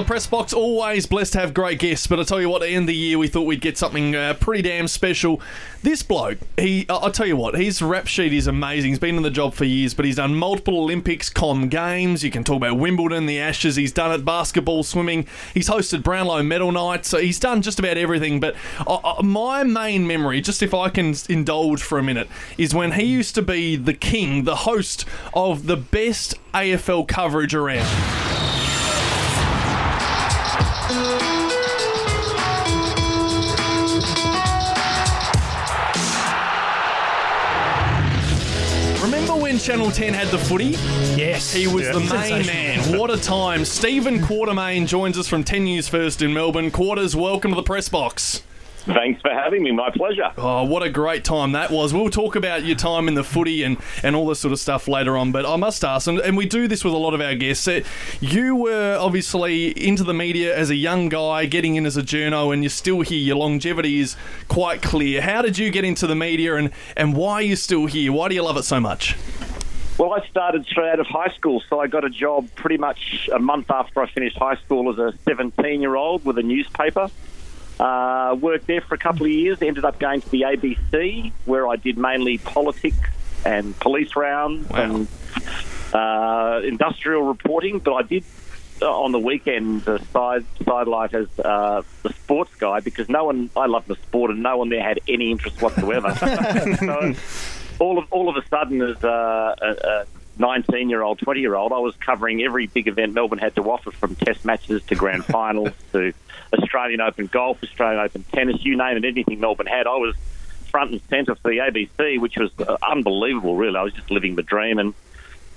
the press box. Always blessed to have great guests, but I tell you what, at the end of the year, we thought we'd get something uh, pretty damn special. This bloke, he, I'll tell you what, his rap sheet is amazing. He's been in the job for years, but he's done multiple Olympics, Com Games. You can talk about Wimbledon, the Ashes. He's done it, basketball, swimming. He's hosted Brownlow Medal Nights. So he's done just about everything. But uh, uh, my main memory, just if I can indulge for a minute, is when he used to be the king, the host of the best AFL coverage around. Remember when Channel 10 had the footy? Yes. He was Yeah. the main man. What a time. Stephen Quartermain joins us from 10 News First in Melbourne. Quarters, welcome to the press box. Thanks for having me. My pleasure. Oh, what a great time that was. We'll talk about your time in the footy and, and all this sort of stuff later on, but I must ask, and, and we do this with a lot of our guests, you were obviously into the media as a young guy, getting in as a journo, and you're still here. Your longevity is quite clear. How did you get into the media and, and why are you still here? Why do you love it so much? Well, I started straight out of high school, so I got a job pretty much a month after I finished high school as a 17 year old with a newspaper. Uh, worked there for a couple of years, ended up going to the ABC, where I did mainly politics and police rounds Wow. and uh, industrial reporting. But I did uh, on the weekend the side side life as uh, the sports guy because no one I love the sport and no one there had any interest whatsoever. so all of all of a sudden, as a, a 19 year old, 20 year old, I was covering every big event Melbourne had to offer, from Test matches to grand finals to Australian Open golf, Australian Open tennis, you name it, anything Melbourne had. I was front and centre for the ABC, which was uh, unbelievable. Really, I was just living the dream, and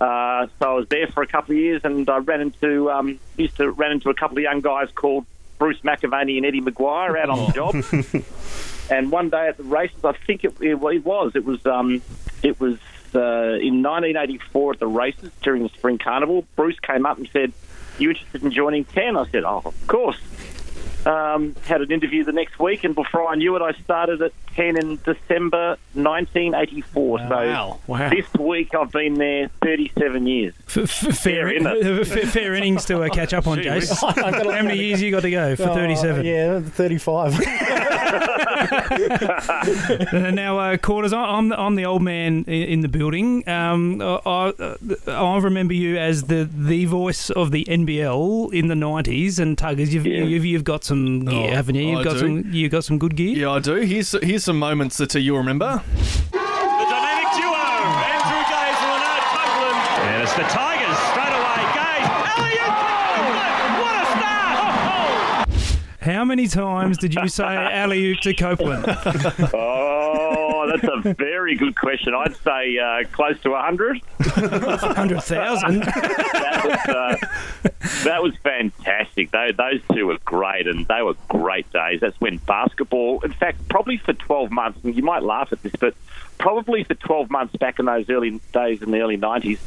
uh, so I was there for a couple of years, and I ran into um, used to ran into a couple of young guys called Bruce McAvaney and Eddie McGuire out on the job. And one day at the races, I think it, it, it was. It was. Um, it was uh, in 1984 at the races during the spring carnival. Bruce came up and said, "You interested in joining 10?" I said, "Oh, of course." Um, had an interview the next week, and before I knew it, I started at 10 in December 1984. Wow. So Wow. this week I've been there 37 years. F- f- fair, Fair, isn't fair, fair innings to uh, catch up on, Gee Jace. How many years you got to go for Oh, 37? yeah, 35. Now, uh, quarters. I'm the, I'm the old man in the building. Um, I, I, remember you as the the voice of the NBL in the 90s. And Tuggers, you've Yeah. you've, you've got some gear, Oh, haven't you? You've I got do. some. You've got some good gear. Yeah, I do. Here's here's some moments that you'll remember. The dynamic duo, Andrew Gaze and Lanard Copeland. And it's the Tigers straight away. Gaze, Elliot Copeland, what a start! How many times did you say alley oop to Copeland? Oh, that's a very good question. I'd say uh, close to 100. Hundred thousand. that was uh, that was fantastic. Those, those two were great, and they were great days. That's when basketball, in fact, probably for 12 months, and you might laugh at this, but probably for 12 months back in those early days in the early 90s,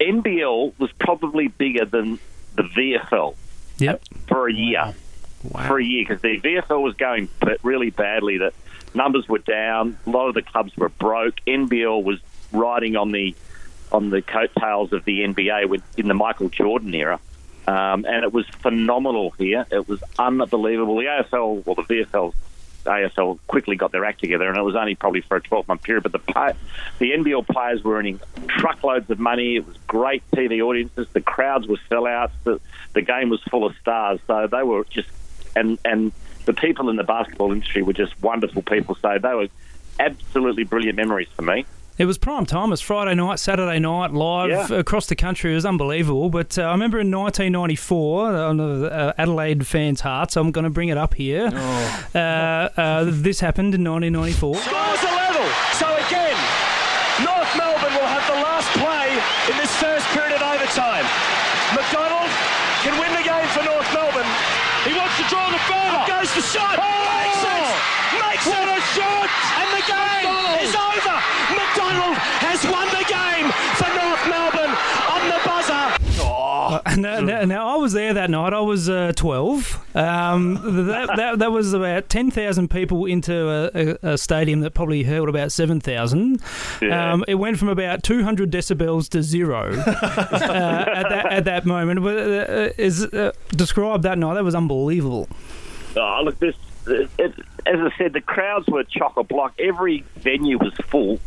NBL was probably bigger than the VFL Yep. for a year. For a year, because the VFL was going really badly. That numbers were down. A lot of the clubs were broke. NBL was riding on the on the coattails of the NBA with, in the Michael Jordan era, um, and it was phenomenal here. It was unbelievable. The AFL, well, the VFL, AFL quickly got their act together, and it was only probably for a 12 month period. But the the NBL players were earning truckloads of money. It was great TV audiences. The crowds were sellouts. The, the game was full of stars. So they were just and and the people in the basketball industry were just wonderful people. So they were absolutely brilliant memories for me. It was prime time. It was Friday night, Saturday night, live Yeah. across the country. It was unbelievable. But uh, I remember in 1994, on the uh, Adelaide fans' hearts, I'm going to bring it up here. Oh. Uh, uh, this happened in 1994. Scores a level. So again, North Melbourne will have the last play in this first period of overtime. McDonald can win the game for North Melbourne. He wants to draw the further. Goes the shot. Oh! Makes it. Makes what it. a shot. And the game is over. McDonald has won the game for North Melbourne on the buzzer. now, now, now, I was there that night. I was uh, 12. Um, that, that, that was about 10,000 people into a, a, stadium that probably held about 7,000. Yeah. Um, it went from about 200 decibels to zero uh, at, that, at that moment. But, uh, is, uh, describe that night. That was unbelievable. Oh, look, this, it, it, as I said, the crowds were chock a block. Every venue was full,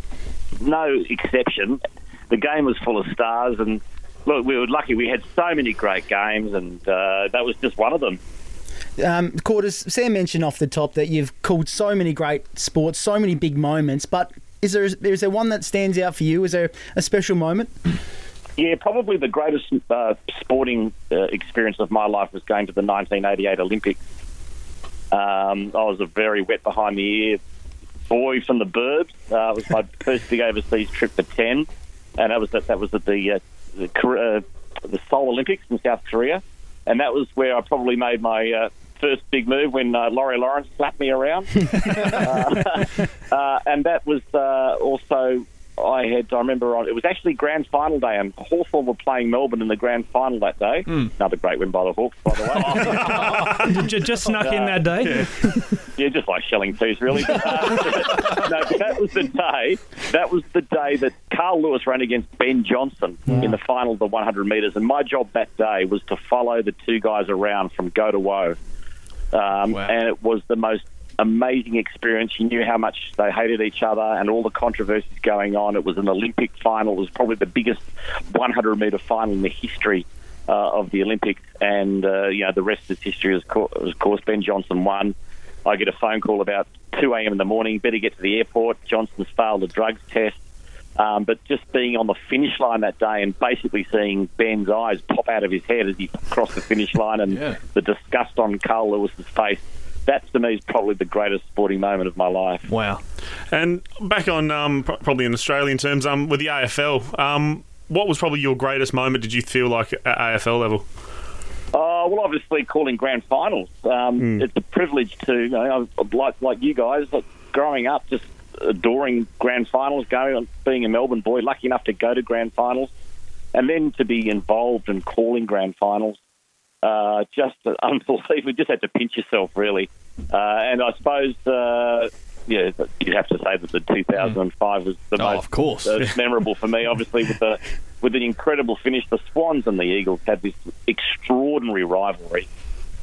no exception. The game was full of stars, and look, we were lucky. We had so many great games, and uh, that was just one of them. Um, Quarters, Sam mentioned off the top that you've called so many great sports, so many big moments, but is there is there one that stands out for you? Is there a special moment? Yeah, probably the greatest uh, sporting uh, experience of my life was going to the 1988 Olympics. Um, I was a very wet behind the ear boy from the burbs. Uh, it was my first big overseas trip for 10, and that was at, that was at the uh, the, uh, the Seoul Olympics in South Korea, and that was where I probably made my uh, first big move when uh, Laurie Lawrence slapped me around, uh, uh, and that was uh, also I had I remember on it was actually grand final day, and Hawthorn were playing Melbourne in the grand final that day. Hmm. Another great win by the Hawks, by the way. Just snuck in that day. Yeah, just like shelling teeth, really. Uh, no, but that was the day. That was the day that Carl Lewis ran against Ben Johnson in the final of the 100 metres, and my job that day was to follow the two guys around from go to woe, um, Wow. and it was the most amazing experience. You knew how much they hated each other and all the controversies going on. It was an Olympic final. It was probably the biggest 100 metre final in the history. Uh, of the Olympics, and uh, you know the rest is history. Of course, of course, Ben Johnson won. I get a phone call about 2 a.m. in the morning. Better get to the airport. Johnson's failed a drugs test. Um, but just being on the finish line that day and basically seeing Ben's eyes pop out of his head as he crossed the finish line and Yeah. the disgust on Carl Lewis's face, that to me is probably the greatest sporting moment of my life. Wow. And back on um, probably in Australian terms, um, with the AFL, um, what was probably your greatest moment? Did you feel like at AFL level? Oh well, obviously calling grand finals. Um, It's a privilege to, you know, like like you guys, like growing up, just adoring grand finals, going being a Melbourne boy, lucky enough to go to grand finals, and then to be involved in calling grand finals. Uh, just unbelievable. You just had to pinch yourself, really. Uh, and I suppose, uh, yeah, you'd have to say that the 2005 was the Oh, most of course. uh, memorable for me. Obviously, with the with the incredible finish, the Swans and the Eagles had this extraordinary rivalry.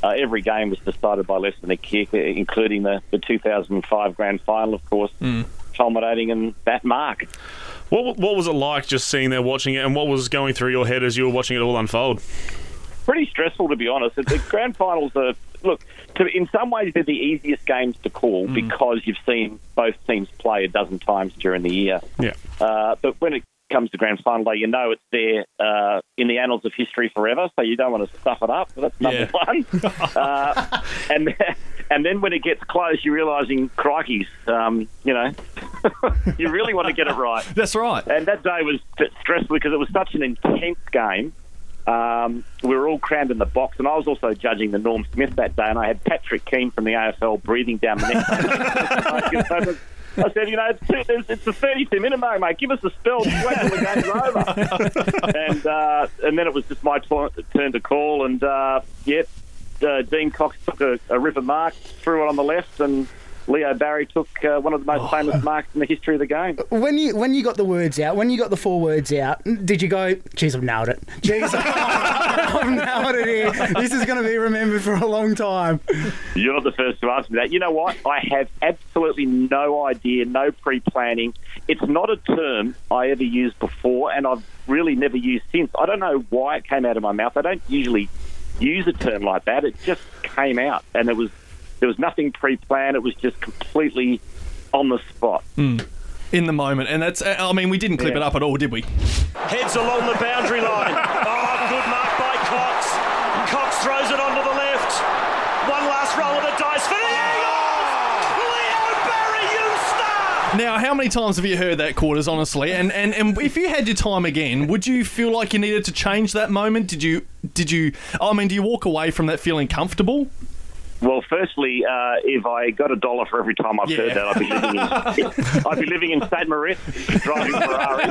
Uh, every game was decided by less than a kick, uh, including the, the 2005 grand final, of course, culminating in that mark. What, what was it like just sitting there watching it, and what was going through your head as you were watching it all unfold? Pretty stressful to be honest. The grand finals are look to, in some ways they're the easiest games to call because you've seen both teams play a dozen times during the year. Yeah. Uh, but when it comes to grand final day, you know it's there uh, in the annals of history forever. So you don't want to stuff it up. That's number Yeah. one. uh, and then, and then when it gets close, you're realising, crikeys, um, you know, you really want to get it right. That's right. And that day was stressful because it was such an intense game. Um, we were all crammed in the box, and I was also judging the Norm Smith that day, and I had Patrick Keane from the AFL breathing down the neck. I said, you know, it's, it's, it's the 32 minute mark, mate. Give us a spell. Just wait till the game's over. and uh, and then it was just my turn to call, and uh, yep, uh, Dean Cox took a, a ripper mark, threw it on the left, and Leo Barry took uh, one of the most famous marks in the history of the game. When you when you got the words out, when you got the four words out, did you go, "Geez, I've nailed it. Geez, I've nailed it here. This is going to be remembered for a long time." You're not the first to ask me that. You know what? I have absolutely no idea, no pre planning. It's not a term I ever used before, and I've really never used since. I don't know why it came out of my mouth. I don't usually use a term like that. It just came out, and it was there was nothing pre planned. It was just completely on the spot. Hmm. in the moment, and that's. I mean, we didn't clip Yeah. it up at all, did we? Heads along the boundary line. Oh, good mark by Cox. Cox throws it onto the left. One last roll of the dice for the Eagles. Leo Barry, you! Now, how many times have you heard that quarters, honestly? And, and and if you had your time again, would you feel like you needed to change that moment? Did you did you? I mean, do you walk away from that feeling comfortable? Well, firstly, uh, if I got a dollar for every time I've Yeah. heard that, I'd be living in I'd be living in Saint Moritz, driving Ferrari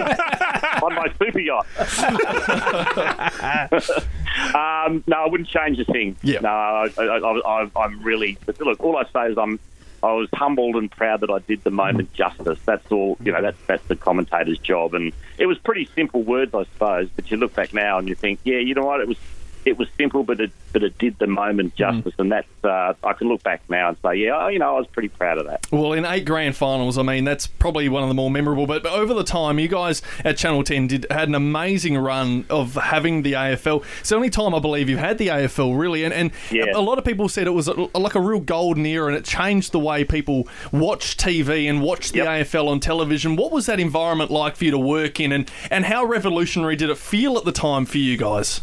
on my super yacht. Um, no, I wouldn't change a thing. No, I, I, I, I, I'm really. Look, all I say is I'm. I was humbled and proud that I did the moment justice. That's all. You know, that's that's the commentator's job, and it was pretty simple words, I suppose. But you look back now and you think, yeah, you know what? It was it was simple, but it but it did the moment justice, and that's uh, I can look back now and say, yeah, you know, I was pretty proud of that. Well, in eight grand finals, I mean, that's probably one of the more memorable. But, but over the time, you guys at Channel 10 did had an amazing run of having the AFL. It's the only time I believe you've had the AFL, really. And, and Yeah. a lot of people said it was a, like a real golden era and it changed the way people watch TV and watch the Yep. AFL on television. What was that environment like for you to work in and, and how revolutionary did it feel at the time for you guys?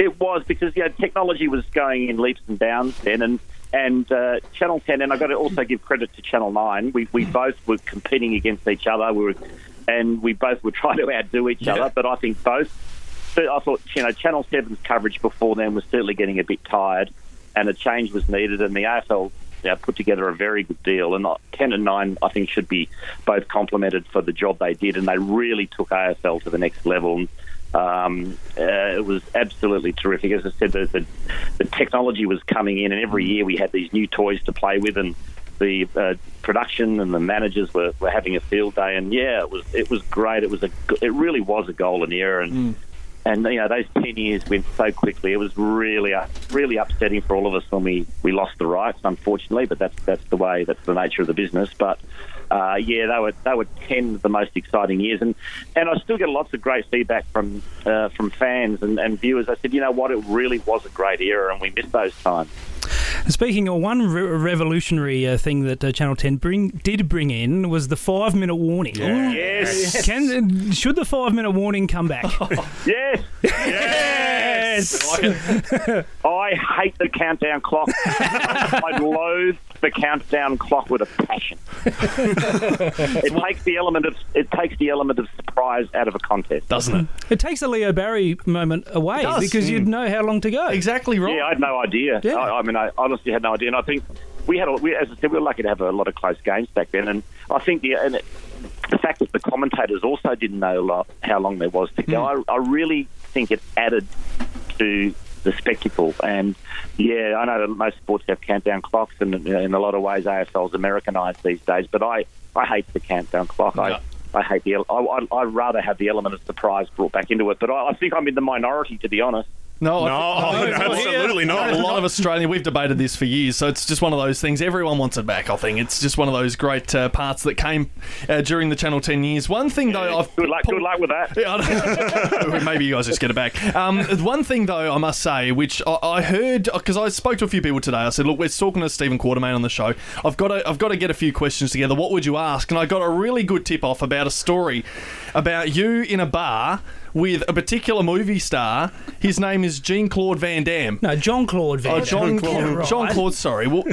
It was because yeah, technology was going in leaps and bounds then, and and uh, Channel Ten, and I got to also give credit to Channel Nine. We we both were competing against each other. We were, and we both were trying to outdo each Yeah. other. But I think both. I thought you know Channel 7's coverage before then was certainly getting a bit tired, and a change was needed. And the AFL you know, put together a very good deal. And uh, ten and nine, I think, should be both complimented for the job they did, and they really took AFL to the next level. And, um, uh, it was absolutely terrific. As I said, the, the, the technology was coming in, and every year we had these new toys to play with, and the uh, production and the managers were, were having a field day. And yeah, it was it was great. It was a it really was a golden era, and and you know those ten years went so quickly. It was really uh, really upsetting for all of us when we, we lost the rights, unfortunately. But that's that's the way that's the nature of the business. But uh, yeah, they were they were ten of the most exciting years, and, and I still get lots of great feedback from uh, from fans and, and viewers. I said, you know what, it really was a great era, and we missed those times. Speaking of one re- revolutionary uh, thing that uh, Channel 10 bring, did bring in was the five minute warning. Yes, Can should the five minute warning come back? yes, yes. I hate the countdown clock. I loathe the countdown clock with a passion. it takes the element of it takes the element of surprise out of a contest. Doesn't it? It takes the Leo Barry moment away does. because you'd mm. know how long to go. Exactly right. Yeah, I had no idea. Yeah. I, I mean, I honestly had no idea, and I think we had, a, we, as I said, we were lucky to have a lot of close games back then, and I think the and it, the fact that the commentators also didn't know lo- how long there was to go, mm. I, I really think it added to the spectacle. And yeah, I know that most sports have countdown clocks, and in a lot of ways, AFL's Americanized these days. But I, I hate the countdown clock. Yeah. I. I hate the. I, I, I'd rather have the element of surprise brought back into it, but I, I think I'm in the minority, to be honest. No, No, think- absolutely not. A lot of Australia, we've debated this for years, so it's just one of those things. Everyone wants it back. I think it's just one of those great uh, parts that came uh, during the Channel Ten years. One thing though, I've Good luck. Good luck with that. Yeah, Maybe you guys just get it back. Um, one thing, though, I must say, which I, I heard because I spoke to a few people today. I said, "Look, we're talking to Stephen Quartermain on the show. I've got to, I've got to get a few questions together. What would you ask?" And I got a really good tip off about a story about you in a bar with a particular movie star. His name is Jean Claude Van Damme. No, John Claude Van Oh, John Claude. Right. John Claude. Sorry. Well,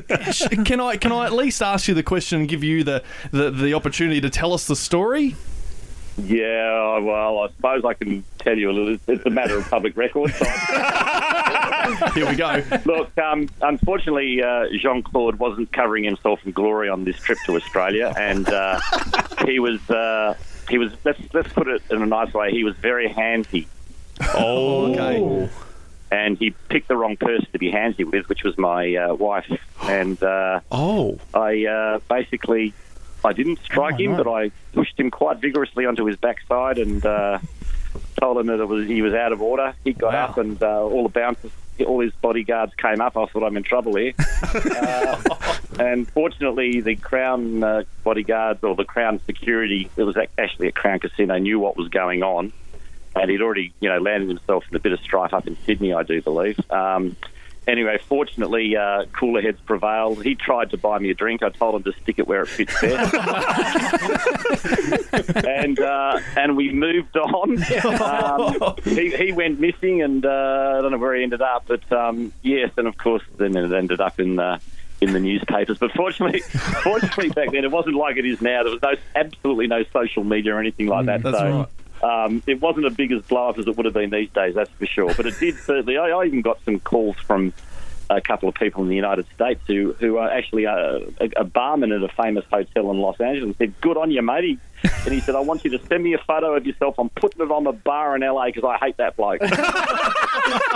can I can I at least ask you the question and give you the, the, the opportunity to tell us the story? Yeah, well, I suppose I can tell you a little. It's a matter of public record. So, Here we go. look, um, unfortunately, uh, Jean Claude wasn't covering himself in glory on this trip to Australia, and uh, he was uh, he was. Let's let's put it in a nice way. He was very handsy, Oh, Okay. and he picked the wrong person to be handsy with, which was my uh, wife. And uh, oh, I uh, basically I didn't strike Oh, him, no. but I pushed him quite vigorously onto his backside and uh, told him that it was he was out of order. He got Wow. up and uh, all the bouncers, all his bodyguards came up. I thought I'm in trouble here. uh, and fortunately, the Crown uh, bodyguards or the Crown security, it was actually at Crown Casino, knew what was going on. And he'd already, you know, landed himself in a bit of strife up in Sydney, I do believe. Um, anyway, fortunately, uh, cooler heads prevailed. He tried to buy me a drink. I told him to stick it where it fits best. and uh, and we moved on. Um, he, he went missing, and uh, I don't know where he ended up. But um, yes, and of course, then it ended up in the in the newspapers. But fortunately, fortunately back then it wasn't like it is now. There was no absolutely no social media or anything like that. that's so. right. Um, it wasn't as big as blow up as it would have been these days, that's for sure. But it did certainly. I, I even got some calls from a couple of people in the United States who who are actually a, a, a barman at a famous hotel in Los Angeles said, "Good on you, matey." And he said, "I want you to send me a photo of yourself. I'm putting it on the bar in LA because I hate that bloke."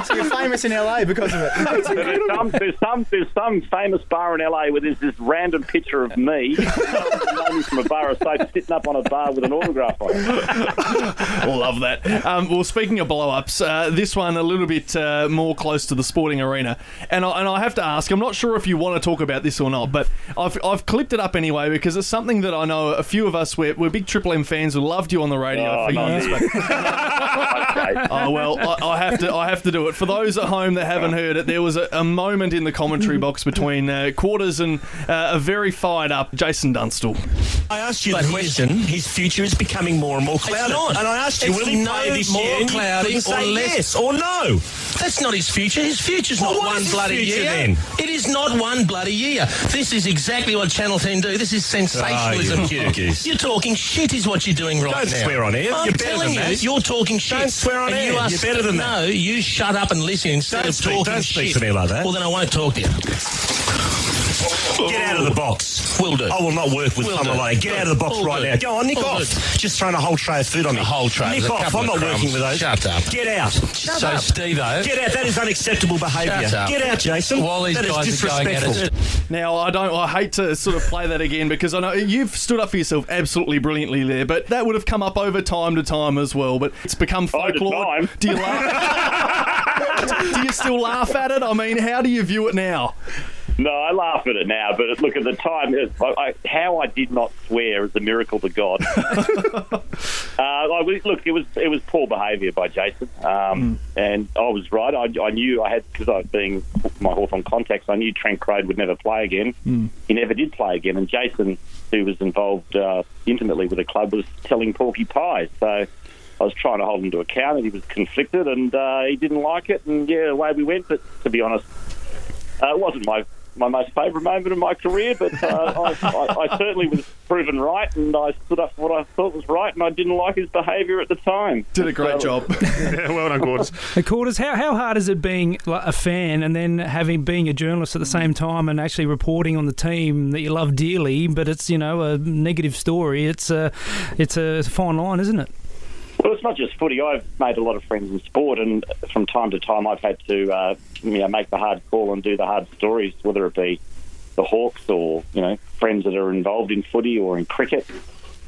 So you're famous in LA because of it. So there's some there's some there's some famous bar in LA where there's this random picture of me, me from a bar of soap, sitting up on a bar with an autograph on it. Love that. Um, well, speaking of blow ups, uh, this one a little bit uh, more close to the sporting arena. And I, and I have to ask, I'm not sure if you want to talk about this or not, but I've, I've clipped it up anyway because it's something that I know a few of us, we're, we're big Triple M fans who loved you on the radio Oh, for years. But, Okay. oh, well, I, I have to I have to do it. For those at home that haven't heard it, there was a, a moment in the commentary box between uh, Quarters and uh, a very fired up Jason Dunstall. I asked you But the question. His future is becoming more and more clouded. not. And I asked you, will he no play this more year? Cloudy couldn't say or less- yes or no. That's not his future. His future's Well, not what one is his bloody future year. then? It is not one bloody year. This is exactly what Channel 10 do. This is sensationalism. Oh, you cuties. You're talking shit is what you're doing right Don't now. swear on air. I'm You're telling you, you're talking shit. Swear on and air. You are You're better than that. No, you shut up and listen instead Don't of speak- talking don't speak shit. to me like that. Well, then I won't talk to you. Get out of the box. Will do. I will not work with Will someone do. like. Get out of the box Will right do. now. Go on, nick Will off. Just throwing a whole tray of food on me. A whole tray. Nick There's a off. couple I'm of not working crumbs. with those. Shut up. Get out. Shut so, up. Steve-O, Get out. That is unacceptable behaviour. Shut up. Get out, Jason. While these that is guys are going at disrespectful. it. Now, I don't. I hate to sort of play that again because I know you've stood up for yourself absolutely brilliantly there, but that would have come up over time to time as well. But it's become Over folklore. time? Do you laugh? do you still laugh at it? I mean, how do you view it now? No, I laugh at it now, but look at the time. It, I, I, how I did not swear is a miracle to God. uh, I, look, it was it was poor behaviour by Jason, um, and I was right. I, I knew I had because I being my horse on contacts, I knew Trent Croad would never play again. He never did play again, and Jason, who was involved uh, intimately with the club, was telling Porky Pies. So I was trying to hold him to account, and he was conflicted, and uh, he didn't like it, and yeah, away we went. But to be honest. Uh, it wasn't my, my most favourite moment of my career, but uh, I, I, I certainly was proven right, and I stood up for what I thought was right, and I didn't like his behaviour at the time. Did a great So- job. Yeah, well done, Quarters. Hey, Quarters, how, how hard is it being like, a fan and then having being a journalist at the same time and actually reporting on the team that you love dearly, but it's you know a negative story. It's a it's a fine line, isn't it? Well, it's not just footy. I've made a lot of friends in sport, and from time to time, I've had to uh, you know make the hard call and do the hard stories, whether it be the Hawks or you know friends that are involved in footy or in cricket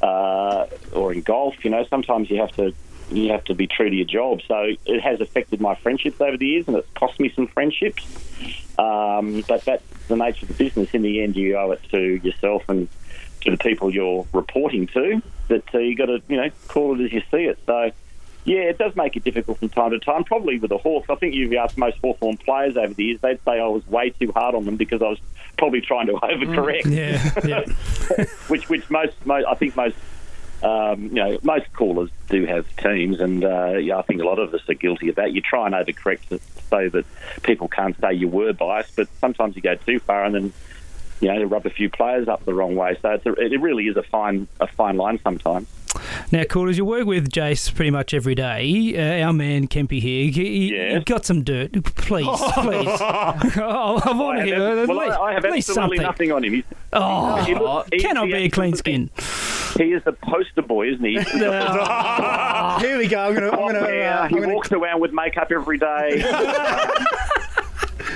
uh, or in golf. You know, sometimes you have to you have to be true to your job. So it has affected my friendships over the years, and it's cost me some friendships. Um, but that's the nature of the business. In the end, you owe it to yourself and to the people you're reporting to that uh, you got to you know call it as you see it. So yeah, it does make it difficult from time to time. Probably with a horse, I think you've asked most Hawthorn players over the years, they'd say I was way too hard on them because I was probably trying to overcorrect, Yeah, yeah. which which most, most I think most. Um, you know, most callers do have teams, and uh, yeah, I think a lot of us are guilty of that. You try and overcorrect to so that people can't say you were biased, but sometimes you go too far, and then you know, rub a few players up the wrong way. So it's a, it really is a fine a fine line sometimes. Now, Quarters, you work with Jace pretty much every day. Uh, our man Kempy here, he, he- Yes. he got some dirt. Please, please. oh, I want to hear well, least, I, I have absolutely something. nothing on him. He's, Oh, he look- he's cannot the be a clean skin. He is the poster boy, isn't he? He's Here we go. I'm gonna. I'm gonna. hair. Uh, I'm he gonna walks around with makeup every day.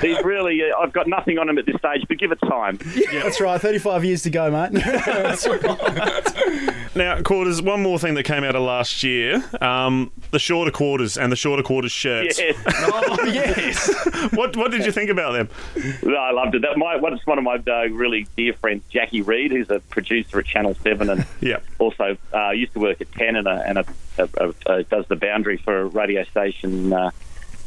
He's really. Uh, I've got nothing on him at this stage, but give it time. That's right. 35 years to go, mate. Now, quarters. One more thing that came out of last year: um, the shorter quarters and the shorter quarters shirts. Yes. oh, yes. What What did you think about them? No, I loved it. That my one, one of my uh, really dear friends, Jacqui Reed, who's a producer at Channel Seven, and Yeah. also uh, used to work at Ten and, a, and a, a, a, a, does the boundary for a radio station uh,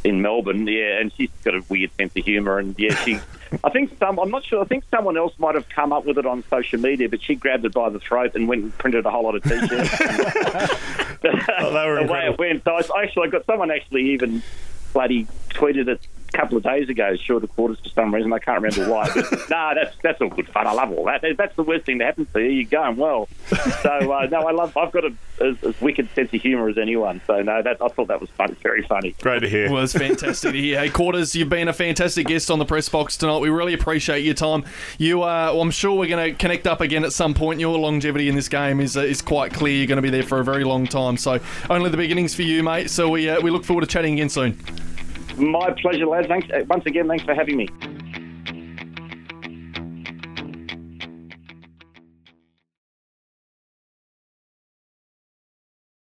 in Melbourne. Yeah, and she's got a weird sense of humour, and yeah, she. I think some. I'm not sure. I think someone else might have come up with it on social media, but she grabbed it by the throat and went and printed a whole lot of t-shirts. Oh, the way it went. So I, actually, I got someone actually even bloody tweeted it couple of days ago, shorter quarters for some reason. I can't remember why. But no, that's that's all good fun. I love all that. That's the worst thing to happen to you. You're going well. So uh, no, I love. I've got a, as, as wicked sense of humour as anyone. So no, that I thought that was fun. Very funny. Great to hear. Well, it's fantastic to hear. Hey, Quarters, you've been a fantastic guest on the press box tonight. We really appreciate your time. You, uh, well, I'm sure we're going to connect up again at some point. Your longevity in this game is uh, is quite clear. You're going to be there for a very long time. So only the beginnings for you, mate. So we uh, we look forward to chatting again soon. My pleasure, lads. Thanks uh, once again. Thanks for having me.